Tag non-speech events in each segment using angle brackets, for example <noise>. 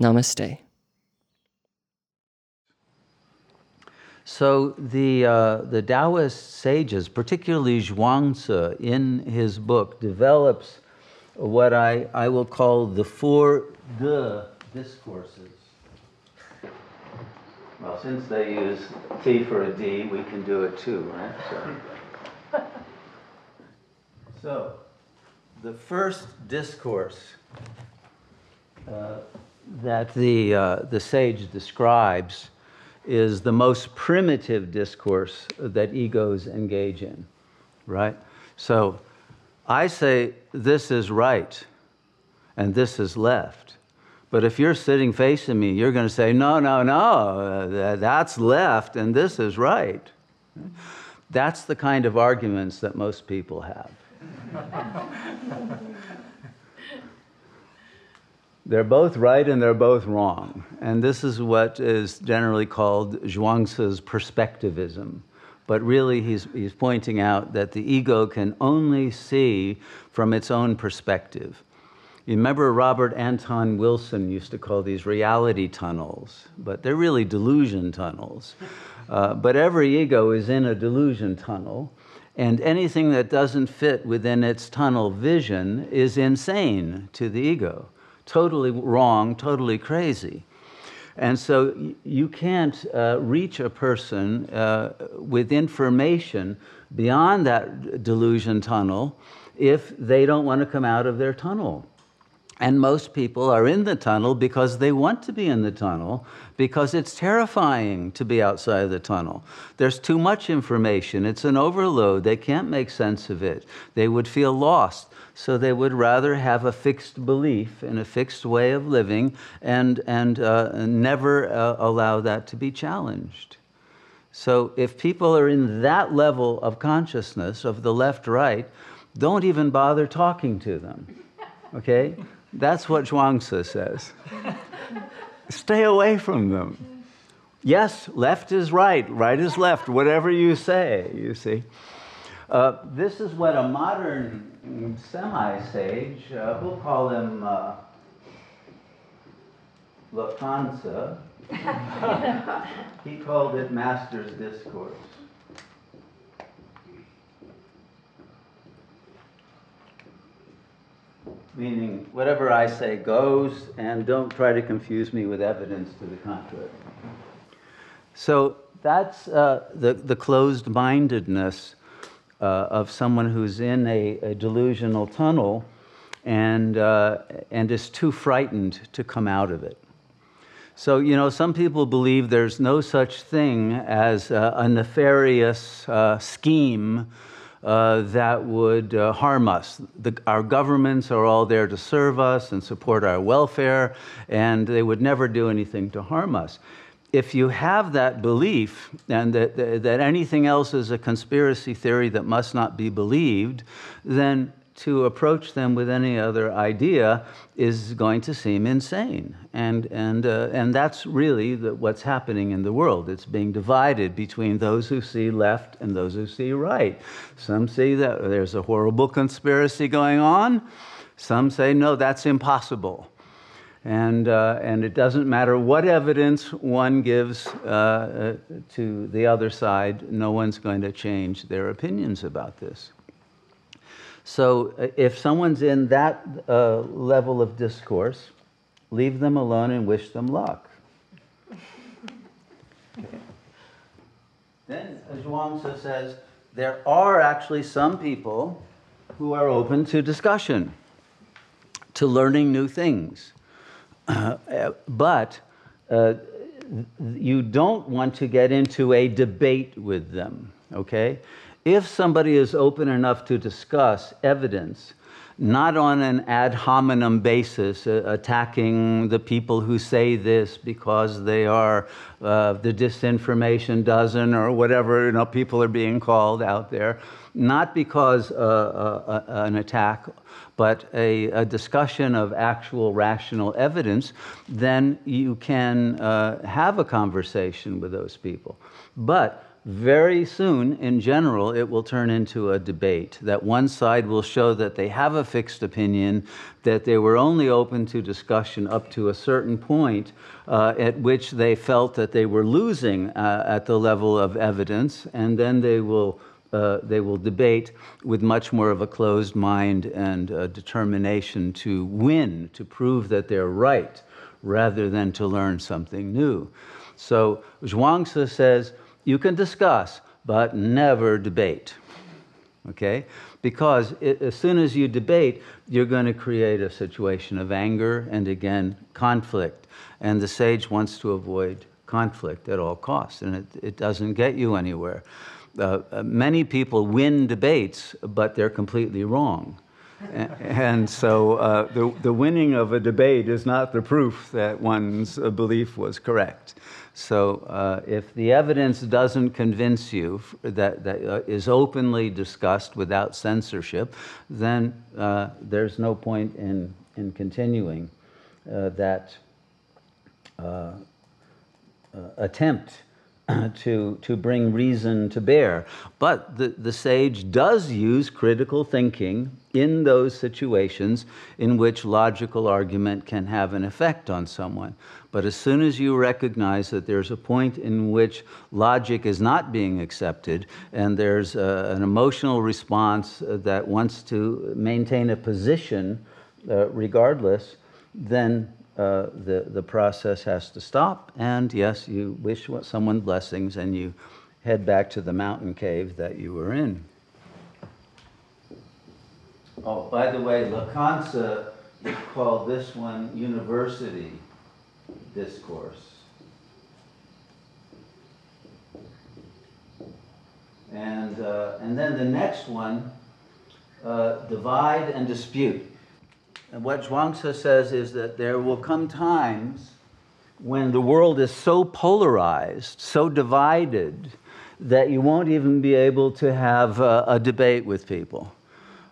Namaste. So the, uh, the Taoist sages, particularly Zhuangzi, in his book, develops what I, I will call the four De discourses. Well, since they use T for a D, we can do it too, right? So, so the first discourse uh, that the, uh, the sage describes is the most primitive discourse that egos engage in, right? So I say this is right and this is left. But if you're sitting facing me, you're going to say, no, no, no, that's left and this is right. That's the kind of arguments that most people have. <laughs> they're both right and they're both wrong. And this is what is generally called Zhuangzi's perspectivism. But really, he's, he's pointing out that the ego can only see from its own perspective. You remember Robert Anton Wilson used to call these reality tunnels, but they're really delusion tunnels. Uh, but every ego is in a delusion tunnel, and anything that doesn't fit within its tunnel vision is insane to the ego totally wrong, totally crazy. And so you can't uh, reach a person uh, with information beyond that delusion tunnel if they don't want to come out of their tunnel. And most people are in the tunnel because they want to be in the tunnel, because it's terrifying to be outside of the tunnel. There's too much information, it's an overload. They can't make sense of it. They would feel lost. So they would rather have a fixed belief and a fixed way of living and, and uh, never uh, allow that to be challenged. So if people are in that level of consciousness of the left right, don't even bother talking to them. Okay? That's what Zhuangzi says. Stay away from them. Yes, left is right, right is left, whatever you say, you see. Uh, this is what a modern semi-sage, uh, we'll call him uh, <laughs> he called it Master's Discourse. Meaning, whatever I say goes, and don't try to confuse me with evidence to the contrary. So that's uh, the, the closed mindedness uh, of someone who's in a, a delusional tunnel and, uh, and is too frightened to come out of it. So, you know, some people believe there's no such thing as a, a nefarious uh, scheme uh, that would uh, harm us. The, our governments are all there to serve us and support our welfare, and they would never do anything to harm us if you have that belief and that, that anything else is a conspiracy theory that must not be believed, then to approach them with any other idea is going to seem insane. And, and, uh, and that's really the, what's happening in the world. It's being divided between those who see left and those who see right. Some see that there's a horrible conspiracy going on, some say, no, that's impossible. And, uh, and it doesn't matter what evidence one gives uh, uh, to the other side, no one's going to change their opinions about this. So uh, if someone's in that uh, level of discourse, leave them alone and wish them luck. Okay. Then Zhuangzi says there are actually some people who are open to discussion, to learning new things. Uh, but uh, you don't want to get into a debate with them, okay? If somebody is open enough to discuss evidence, not on an ad hominem basis, uh, attacking the people who say this because they are uh, the disinformation dozen or whatever you know, people are being called out there, not because uh, uh, uh an attack, but a, a, discussion of actual rational evidence, then you can uh, have a conversation with those people. But very soon, in general, it will turn into a debate. That one side will show that they have a fixed opinion, that they were only open to discussion up to a certain point uh, at which they felt that they were losing uh, at the level of evidence, and then they will. Uh, they will debate with much more of a closed mind and determination to win, to prove that they're right, rather than to learn something new. So Zhuangzi says, you can discuss, but never debate. Okay? Because it, as soon as you debate, you're going to create a situation of anger and again, conflict. And the sage wants to avoid conflict at all costs, and it, it doesn't get you anywhere. Uh, uh many people win debates, but they're completely wrong. and so uh, the, the winning of a debate is not the proof that one's uh, belief was correct. So uh, if the evidence doesn't convince you that, that uh, is openly discussed without censorship, then uh, there's no point in, in continuing uh, that uh, uh, attempt <clears throat> to, to bring reason to bear. But the, the sage does use critical thinking in those situations in which logical argument can have an effect on someone. But as soon as you recognize that there's a point in which logic is not being accepted and there's a, an emotional response uh, that wants to maintain a position uh, regardless, then uh, the, the process has to stop. And yes, you wish someone blessings and you head back to the mountain cave that you were in. Oh, by the way, Lacan called this one university discourse. And, uh, and then the next one, uh, divide and dispute. And what Zhuangzi says is that there will come times when the world is so polarized, so divided, that you won't even be able to have a, a debate with people.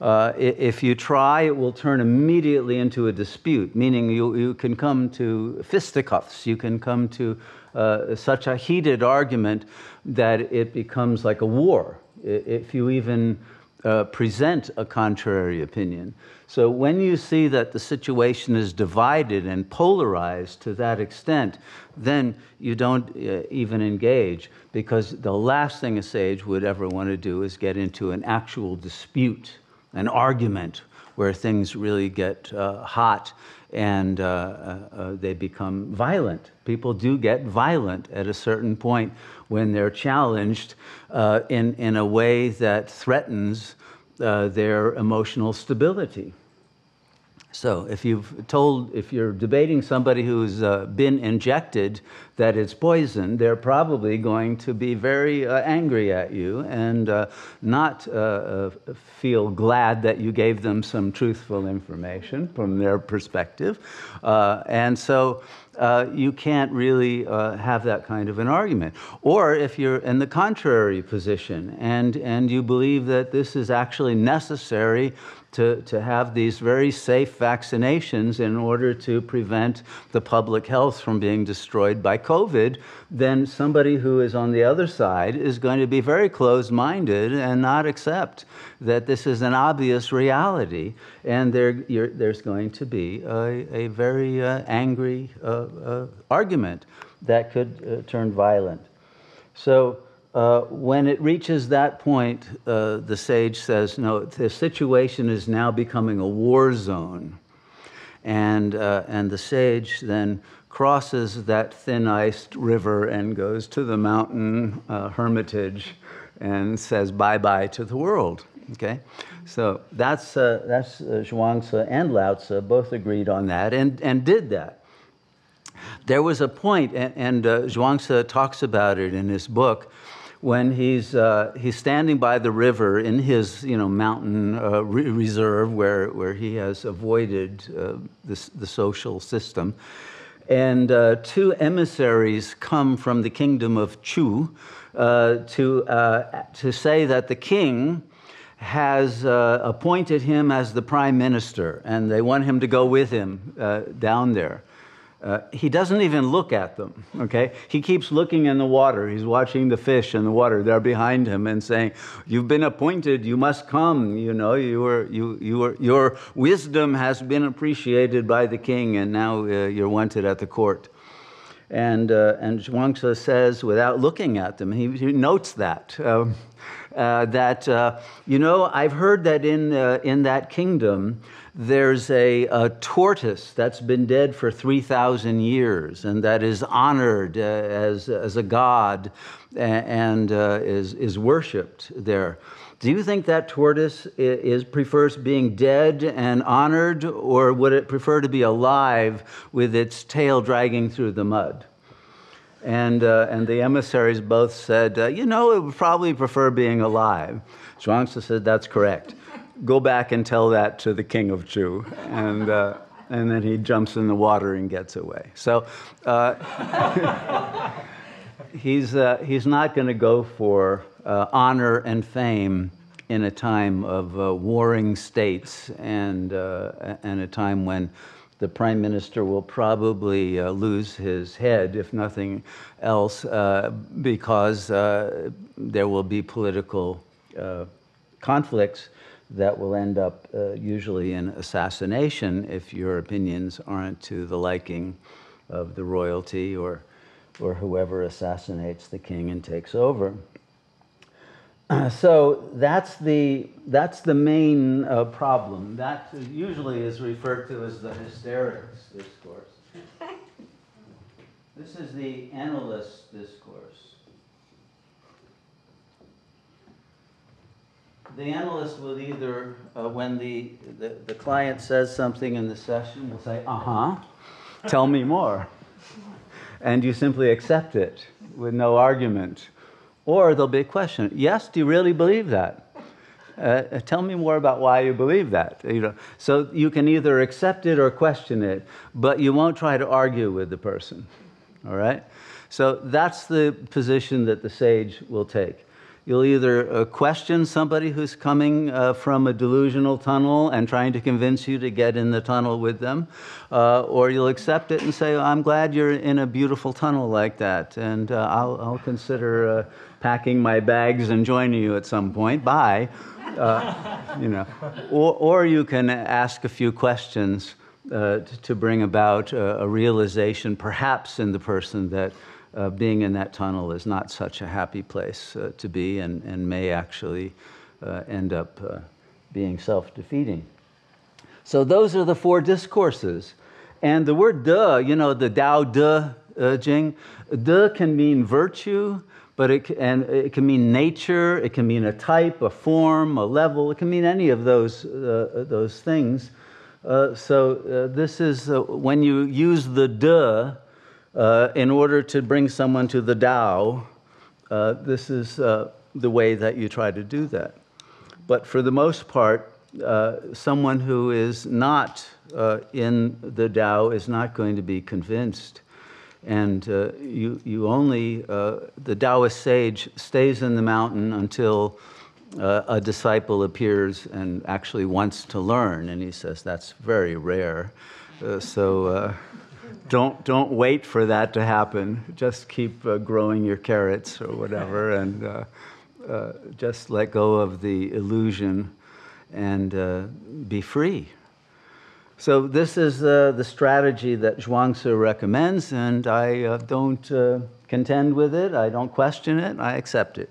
Uh, if you try, it will turn immediately into a dispute, meaning you, you can come to fisticuffs, you can come to uh, such a heated argument that it becomes like a war if you even uh, present a contrary opinion. So when you see that the situation is divided and polarized to that extent, then you don't uh, even engage because the last thing a sage would ever want to do is get into an actual dispute an argument where things really get uh, hot and uh, uh, uh, they become violent. People do get violent at a certain point when they're challenged uh, in, in a way that threatens uh, their emotional stability. So if you've told, if you're debating somebody who's uh, been injected that it's poison, they're probably going to be very uh, angry at you and uh, not uh, uh, feel glad that you gave them some truthful information from their perspective. Uh, and so you can't really have that kind of an argument. Or if you're in the contrary position and, and you believe that this is actually necessary to, to have these very safe vaccinations in order to prevent the public health from being destroyed by COVID, then somebody who is on the other side is going to be very closed minded and not accept that this is an obvious reality. And there, there's going to be a, a very uh, angry uh, uh, argument that could uh, turn violent. So, uh, when it reaches that point, uh, the sage says, no, the situation is now becoming a war zone. And, uh, and the sage then crosses that thin iced river and goes to the mountain uh, hermitage and says bye bye to the world. Okay? So that's, uh, that's Zhuangzi and Lao Tzu both agreed on that and, and did that. There was a point, and, and Zhuangzi talks about it in his book, when he's, uh, he's standing by the river in his you know, mountain uh, re- reserve where, where he has avoided uh, this, the social system. And uh, two emissaries come from the kingdom of Chu uh, to, uh, to say that the king has appointed him as the prime minister, and they want him to go with him down there. Uh, he doesn't even look at them, okay? He keeps looking in the water. He's watching the fish in the water. They're behind him and saying, You've been appointed, you must come. You know, you are, you, you are, your wisdom has been appreciated by the king, and now uh, you're wanted at the court. And, uh, and Zhuangzi says, without looking at them, he, he notes that. Um, uh, that, uh, you know, I've heard that in, uh, in that kingdom, there's a, a, tortoise that's been dead for 3,000 years and that is honored uh, as, as a god and uh, is, is worshiped there. Do you think that tortoise is, prefers being dead and honored, or would it prefer to be alive with its tail dragging through the mud? And, uh, and the emissaries both said, uh, you know, it would probably prefer being alive. Zhuangzi said, that's correct go back and tell that to the king of Chu. And, uh, and then he jumps in the water and gets away. So uh, <laughs> he's, uh, he's not going to go for uh, honor and fame in a time of uh, warring states and, and a time when the prime minister will probably uh, lose his head, if nothing else, uh, because uh, there will be political conflicts that will end up uh, usually in assassination if your opinions aren't to the liking of the royalty or, or whoever assassinates the king and takes over. <clears throat> so that's the, that's the main uh, problem. That usually is referred to as the hysterics discourse. <laughs> This is the analyst discourse. The analyst will either, uh, when the, the, the, client says something in the session, will say, uh huh, tell me more. And you simply accept it with no argument. Or there'll be a question Yes, do you really believe that? Uh, uh, tell me more about why you believe that. You know, so you can either accept it or question it, but you won't try to argue with the person. All right? So that's the position that the sage will take. You'll either uh, question somebody who's coming uh, from a delusional tunnel and trying to convince you to get in the tunnel with them, uh, or you'll accept it and say, I'm glad you're in a beautiful tunnel like that, and I'll, I'll, consider packing my bags and joining you at some point. Bye. You know. Or, or, you can ask a few questions to bring about a, a realization, perhaps in the person that uh, being in that tunnel is not such a happy place uh, to be and, and may actually uh, end up uh, being self defeating. So, those are the four discourses. And the word de, you know, the Tao de uh, Jing, de can mean virtue, but it, and it can mean nature, it can mean a type, a form, a level, it can mean any of those, uh, those things. So, this is when you use the de, uh, in order to bring someone to the Tao, uh, this is uh, the way that you try to do that. But for the most part, uh, someone who is not uh, in the Tao is not going to be convinced. And uh, you, you only, the Taoist sage stays in the mountain until a disciple appears and actually wants to learn. And he says that's very rare. so, don't don't wait for that to happen. Just keep uh, growing your carrots or whatever, <laughs> and uh, uh, just let go of the illusion and uh, be free. So this is uh, the strategy that Zhuangzi recommends, and I uh, don't contend with it. I don't question it. I accept it.